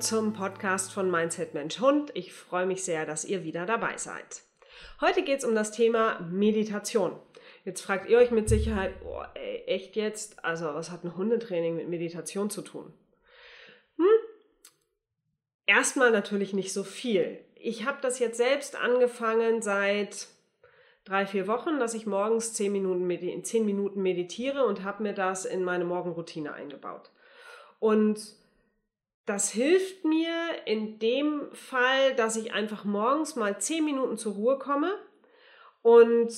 Zum Podcast von Mindset Mensch Hund. Ich freue mich sehr, dass ihr wieder dabei seid. Heute geht es um das Thema Meditation. Jetzt fragt ihr euch mit Sicherheit, oh, ey, echt jetzt? Also was hat ein Hundetraining mit Meditation zu tun? Hm? Erstmal natürlich nicht so viel. Ich habe das jetzt selbst angefangen seit drei, vier Wochen, dass ich morgens zehn Minuten, zehn Minuten meditiere und habe mir das in meine Morgenroutine eingebaut. Und das hilft mir in dem Fall, dass ich einfach morgens mal zehn Minuten zur Ruhe komme und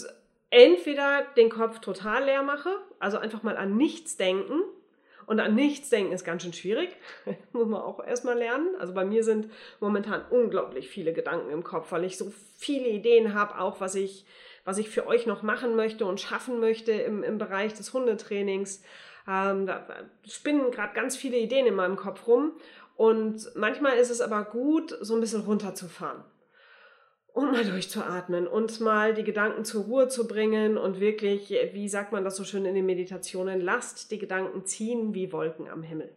entweder den Kopf total leer mache, also einfach mal an nichts denken. Und an nichts denken ist ganz schön schwierig, muss man auch erstmal lernen. Also bei mir sind momentan unglaublich viele Gedanken im Kopf, weil ich so viele Ideen habe, auch was ich, was ich für euch noch machen möchte und schaffen möchte im, im Bereich des Hundetrainings. Ähm, da spinnen gerade ganz viele Ideen in meinem Kopf rum. Und manchmal ist es aber gut, so ein bisschen runterzufahren und mal durchzuatmen und mal die Gedanken zur Ruhe zu bringen und wirklich, wie sagt man das so schön in den Meditationen, lasst die Gedanken ziehen wie Wolken am Himmel.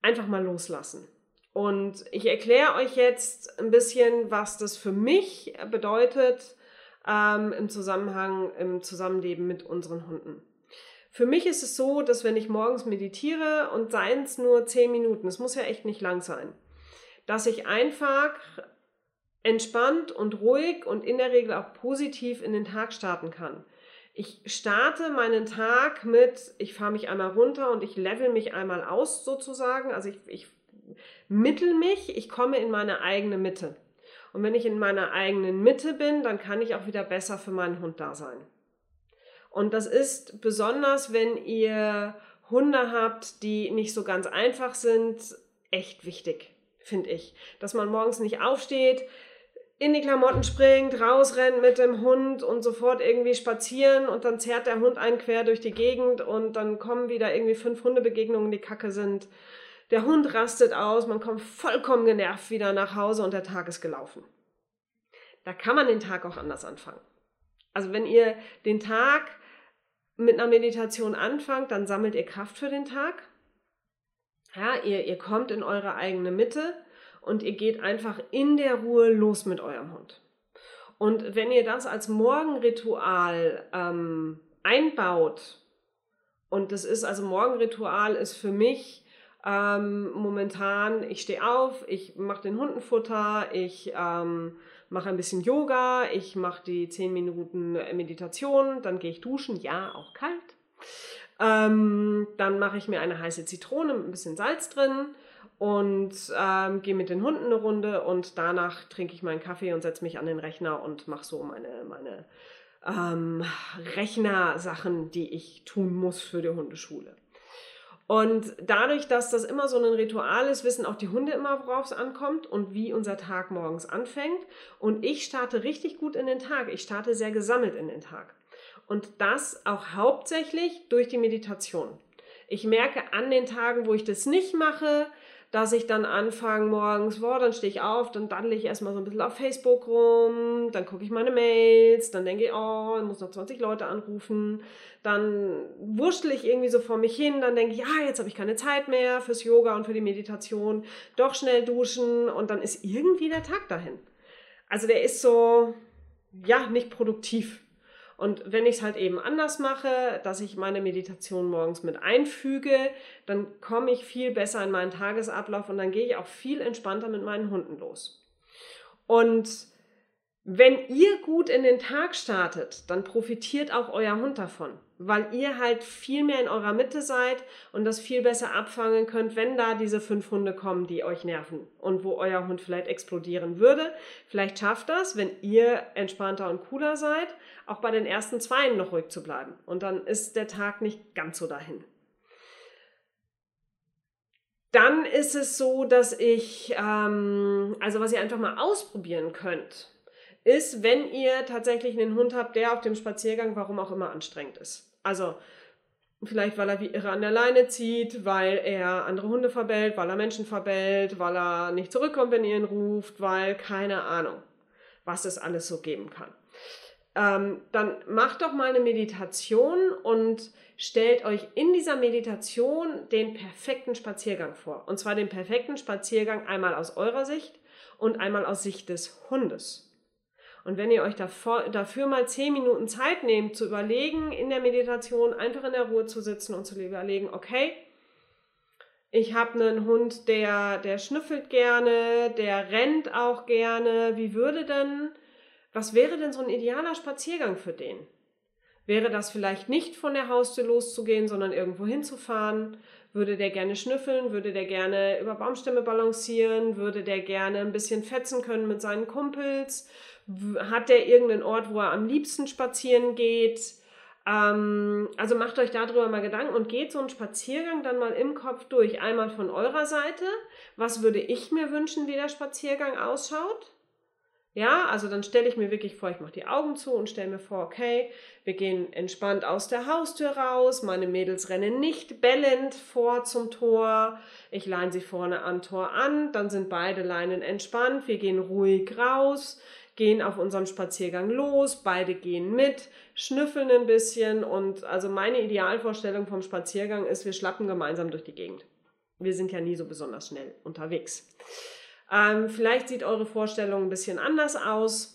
Einfach mal loslassen. Und ich erkläre euch jetzt ein bisschen, was das für mich bedeutet ähm, im Zusammenhang, im Zusammenleben mit unseren Hunden. Für mich ist es so, dass wenn ich morgens meditiere und seien es nur zehn Minuten, es muss ja echt nicht lang sein, dass ich einfach entspannt und ruhig und in der Regel auch positiv in den Tag starten kann. Ich starte meinen Tag mit, ich fahre mich einmal runter und ich level mich einmal aus sozusagen. Also ich, ich mittel mich, ich komme in meine eigene Mitte. Und wenn ich in meiner eigenen Mitte bin, dann kann ich auch wieder besser für meinen Hund da sein. Und das ist besonders, wenn ihr Hunde habt, die nicht so ganz einfach sind, echt wichtig, finde ich. Dass man morgens nicht aufsteht, in die Klamotten springt, rausrennt mit dem Hund und sofort irgendwie spazieren und dann zerrt der Hund einen quer durch die Gegend und dann kommen wieder irgendwie fünf Hundebegegnungen, die kacke sind. Der Hund rastet aus, man kommt vollkommen genervt wieder nach Hause und der Tag ist gelaufen. Da kann man den Tag auch anders anfangen. Also wenn ihr den Tag mit einer Meditation anfangt, dann sammelt ihr Kraft für den Tag. Ja, ihr, ihr kommt in eure eigene Mitte und ihr geht einfach in der Ruhe los mit eurem Hund. Und wenn ihr das als Morgenritual ähm, einbaut, und das ist also Morgenritual ist für mich ähm, momentan, ich stehe auf, ich mache den Hundenfutter, ich ähm, mache ein bisschen Yoga, ich mache die 10 Minuten Meditation, dann gehe ich duschen, ja, auch kalt. Ähm, dann mache ich mir eine heiße Zitrone mit ein bisschen Salz drin und ähm, gehe mit den Hunden eine Runde und danach trinke ich meinen Kaffee und setze mich an den Rechner und mache so meine, meine ähm, Rechnersachen, die ich tun muss für die Hundeschule. Und dadurch, dass das immer so ein Ritual ist, wissen auch die Hunde immer, worauf es ankommt und wie unser Tag morgens anfängt. Und ich starte richtig gut in den Tag. Ich starte sehr gesammelt in den Tag. Und das auch hauptsächlich durch die Meditation. Ich merke an den Tagen, wo ich das nicht mache, dass ich dann anfange morgens, boah, dann stehe ich auf, dann daddle ich erstmal so ein bisschen auf Facebook rum, dann gucke ich meine Mails, dann denke ich, oh, ich muss noch 20 Leute anrufen, dann wurschtel ich irgendwie so vor mich hin, dann denke ich, ja, jetzt habe ich keine Zeit mehr fürs Yoga und für die Meditation, doch schnell duschen und dann ist irgendwie der Tag dahin. Also der ist so, ja, nicht produktiv. Und wenn ich es halt eben anders mache, dass ich meine Meditation morgens mit einfüge, dann komme ich viel besser in meinen Tagesablauf und dann gehe ich auch viel entspannter mit meinen Hunden los. Und wenn ihr gut in den Tag startet, dann profitiert auch euer Hund davon, weil ihr halt viel mehr in eurer Mitte seid und das viel besser abfangen könnt, wenn da diese fünf Hunde kommen, die euch nerven und wo euer Hund vielleicht explodieren würde. Vielleicht schafft das, wenn ihr entspannter und cooler seid, auch bei den ersten Zweien noch ruhig zu bleiben. Und dann ist der Tag nicht ganz so dahin. Dann ist es so, dass ich, ähm, also was ihr einfach mal ausprobieren könnt, ist, wenn ihr tatsächlich einen Hund habt, der auf dem Spaziergang, warum auch immer, anstrengend ist. Also vielleicht, weil er wie irre an der Leine zieht, weil er andere Hunde verbellt, weil er Menschen verbellt, weil er nicht zurückkommt, wenn ihr ihn ruft, weil keine Ahnung, was es alles so geben kann. ähm, dann macht doch mal eine Meditation und stellt euch in dieser Meditation den perfekten Spaziergang vor. Und zwar den perfekten Spaziergang einmal aus eurer Sicht und einmal aus Sicht des Hundes. Und wenn ihr euch davor, dafür mal zehn Minuten Zeit nehmt, zu überlegen, in der Meditation einfach in der Ruhe zu sitzen und zu überlegen, okay, ich habe einen Hund, der, der schnüffelt gerne, der rennt auch gerne. Wie würde denn, was wäre denn so ein idealer Spaziergang für den? Wäre das vielleicht nicht von der Haustür loszugehen, sondern irgendwo hinzufahren? Würde der gerne schnüffeln? Würde der gerne über Baumstämme balancieren? Würde der gerne ein bisschen fetzen können mit seinen Kumpels? Hat der irgendeinen Ort, wo er am liebsten spazieren geht? Ähm, also macht euch darüber mal Gedanken und geht so einen Spaziergang dann mal im Kopf durch. Einmal von eurer Seite. Was würde ich mir wünschen, wie der Spaziergang ausschaut? Ja, also dann stelle ich mir wirklich vor, ich mache die Augen zu und stelle mir vor, okay, wir gehen entspannt aus der Haustür raus, meine Mädels rennen nicht bellend vor zum Tor, ich leine sie vorne am Tor an, dann sind beide Leinen entspannt, wir gehen ruhig raus, gehen auf unserem Spaziergang los, beide gehen mit, schnüffeln ein bisschen und also meine Idealvorstellung vom Spaziergang ist, wir schlappen gemeinsam durch die Gegend. Wir sind ja nie so besonders schnell unterwegs. Ähm, vielleicht sieht eure Vorstellung ein bisschen anders aus.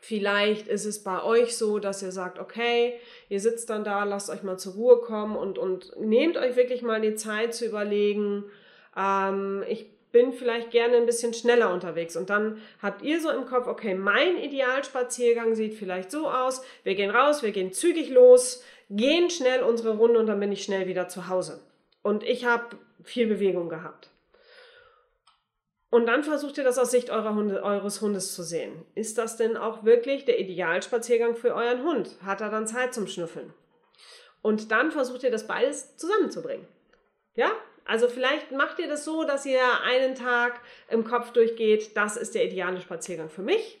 Vielleicht ist es bei euch so, dass ihr sagt, okay, ihr sitzt dann da, lasst euch mal zur Ruhe kommen und, und nehmt euch wirklich mal die Zeit zu überlegen, ähm, ich bin vielleicht gerne ein bisschen schneller unterwegs. Und dann habt ihr so im Kopf, okay, mein Idealspaziergang sieht vielleicht so aus. Wir gehen raus, wir gehen zügig los, gehen schnell unsere Runde und dann bin ich schnell wieder zu Hause. Und ich habe viel Bewegung gehabt. Und dann versucht ihr das aus Sicht Hunde, eures Hundes zu sehen. Ist das denn auch wirklich der Idealspaziergang für euren Hund? Hat er dann Zeit zum Schnüffeln? Und dann versucht ihr das beides zusammenzubringen. Ja? Also vielleicht macht ihr das so, dass ihr einen Tag im Kopf durchgeht, das ist der ideale Spaziergang für mich.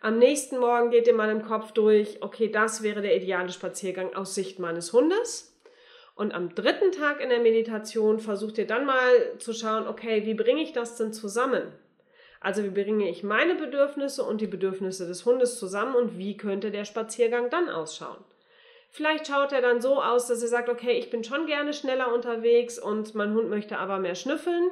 Am nächsten Morgen geht ihr mal im Kopf durch, okay, das wäre der ideale Spaziergang aus Sicht meines Hundes. Und am dritten Tag in der Meditation versucht ihr dann mal zu schauen, okay, wie bringe ich das denn zusammen? Also wie bringe ich meine Bedürfnisse und die Bedürfnisse des Hundes zusammen und wie könnte der Spaziergang dann ausschauen? Vielleicht schaut er dann so aus, dass er sagt, okay, ich bin schon gerne schneller unterwegs und mein Hund möchte aber mehr schnüffeln.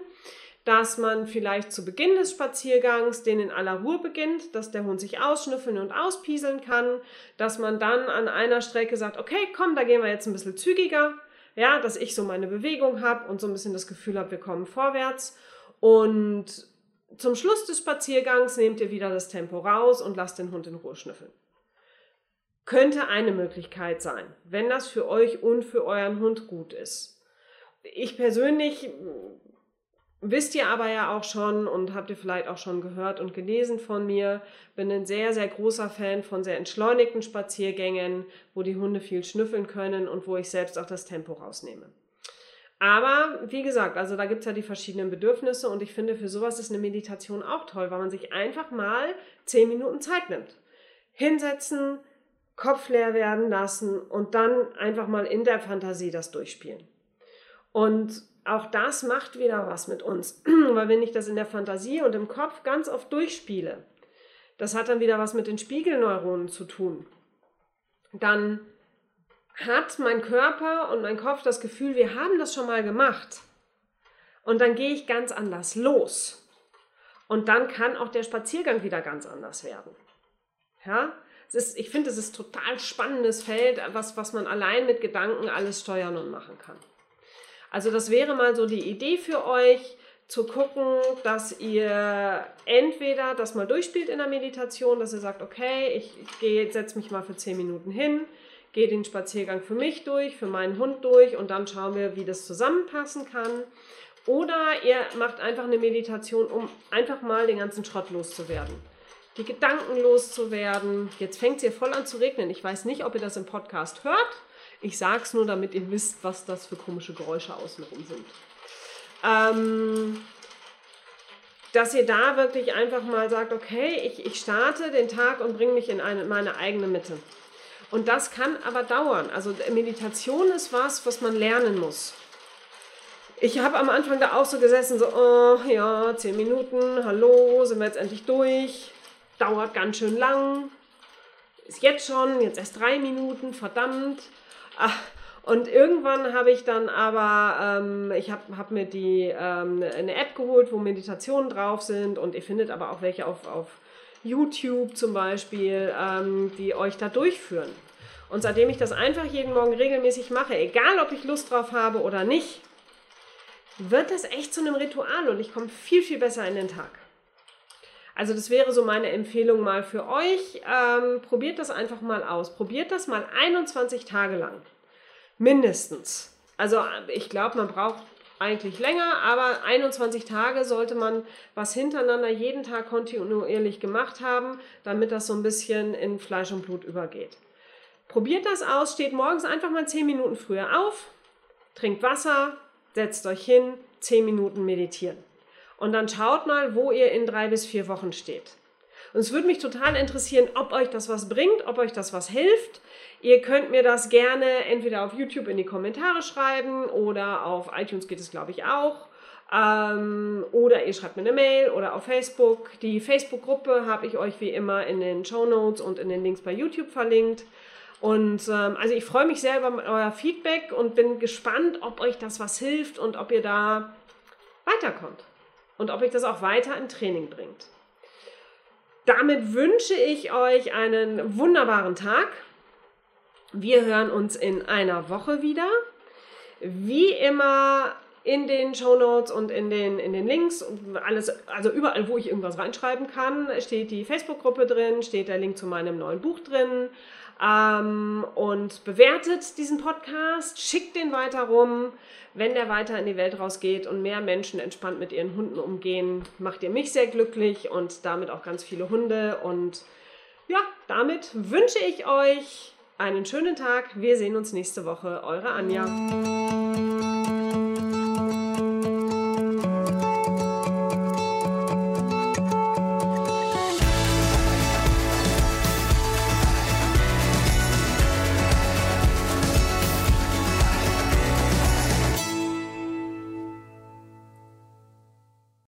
Dass man vielleicht zu Beginn des Spaziergangs den in aller Ruhe beginnt, dass der Hund sich ausschnüffeln und auspieseln kann. Dass man dann an einer Strecke sagt, okay, komm, da gehen wir jetzt ein bisschen zügiger ja, dass ich so meine Bewegung habe und so ein bisschen das Gefühl habe, wir kommen vorwärts. Und zum Schluss des Spaziergangs nehmt ihr wieder das Tempo raus und lasst den Hund in Ruhe schnüffeln. Könnte eine Möglichkeit sein, wenn das für euch und für euren Hund gut ist. Ich persönlich wisst ihr aber ja auch schon und habt ihr vielleicht auch schon gehört und gelesen von mir, bin ein sehr, sehr großer Fan von sehr entschleunigten Spaziergängen, wo die Hunde viel schnüffeln können und wo ich selbst auch das Tempo rausnehme. Aber wie gesagt, also da gibt es ja die verschiedenen Bedürfnisse und ich finde, für sowas ist eine Meditation auch toll, weil man sich einfach mal zehn Minuten Zeit nimmt. Hinsetzen, Kopf leer werden lassen und dann einfach mal in der Fantasie das durchspielen. Und auch das macht wieder was mit uns, weil wenn ich das in der Fantasie und im Kopf ganz oft durchspiele, das hat dann wieder was mit den Spiegelneuronen zu tun. Dann hat mein Körper und mein Kopf das Gefühl, wir haben das schon mal gemacht. Und dann gehe ich ganz anders los. Und dann kann auch der Spaziergang wieder ganz anders werden. Ja? Ist, ich finde, es ist ein total spannendes Feld, was, was man allein mit Gedanken alles steuern und machen kann. Also das wäre mal so die Idee für euch, zu gucken, dass ihr entweder das mal durchspielt in der Meditation, dass ihr sagt, okay, ich, ich setze mich mal für 10 Minuten hin, gehe den Spaziergang für mich durch, für meinen Hund durch und dann schauen wir, wie das zusammenpassen kann. Oder ihr macht einfach eine Meditation, um einfach mal den ganzen Schrott loszuwerden. Die Gedanken loszuwerden. Jetzt fängt es hier voll an zu regnen. Ich weiß nicht, ob ihr das im Podcast hört. Ich sage es nur, damit ihr wisst, was das für komische Geräusche außenrum sind. Ähm, dass ihr da wirklich einfach mal sagt, okay, ich, ich starte den Tag und bringe mich in eine, meine eigene Mitte. Und das kann aber dauern. Also Meditation ist was, was man lernen muss. Ich habe am Anfang da auch so gesessen, so, oh ja, zehn Minuten, hallo, sind wir jetzt endlich durch. Dauert ganz schön lang. ist jetzt schon, jetzt erst drei Minuten, verdammt. Ach, und irgendwann habe ich dann aber, ähm, ich habe hab mir die, ähm, eine App geholt, wo Meditationen drauf sind und ihr findet aber auch welche auf, auf YouTube zum Beispiel, ähm, die euch da durchführen. Und seitdem ich das einfach jeden Morgen regelmäßig mache, egal ob ich Lust drauf habe oder nicht, wird das echt zu einem Ritual und ich komme viel, viel besser in den Tag. Also das wäre so meine Empfehlung mal für euch. Ähm, probiert das einfach mal aus. Probiert das mal 21 Tage lang. Mindestens. Also ich glaube, man braucht eigentlich länger, aber 21 Tage sollte man was hintereinander jeden Tag kontinuierlich gemacht haben, damit das so ein bisschen in Fleisch und Blut übergeht. Probiert das aus, steht morgens einfach mal 10 Minuten früher auf, trinkt Wasser, setzt euch hin, 10 Minuten meditieren. Und dann schaut mal, wo ihr in drei bis vier Wochen steht. Und es würde mich total interessieren, ob euch das was bringt, ob euch das was hilft. Ihr könnt mir das gerne entweder auf YouTube in die Kommentare schreiben oder auf iTunes geht es, glaube ich, auch. Ähm, oder ihr schreibt mir eine Mail oder auf Facebook. Die Facebook-Gruppe habe ich euch wie immer in den Show Notes und in den Links bei YouTube verlinkt. Und ähm, also ich freue mich sehr über euer Feedback und bin gespannt, ob euch das was hilft und ob ihr da weiterkommt. Und ob euch das auch weiter im Training bringt. Damit wünsche ich euch einen wunderbaren Tag. Wir hören uns in einer Woche wieder. Wie immer in den Show Notes und in den, in den Links, alles, also überall, wo ich irgendwas reinschreiben kann, steht die Facebook-Gruppe drin, steht der Link zu meinem neuen Buch drin. Ähm, und bewertet diesen Podcast, schickt den weiter rum. Wenn der weiter in die Welt rausgeht und mehr Menschen entspannt mit ihren Hunden umgehen, macht ihr mich sehr glücklich und damit auch ganz viele Hunde. Und ja, damit wünsche ich euch einen schönen Tag. Wir sehen uns nächste Woche. Eure Anja.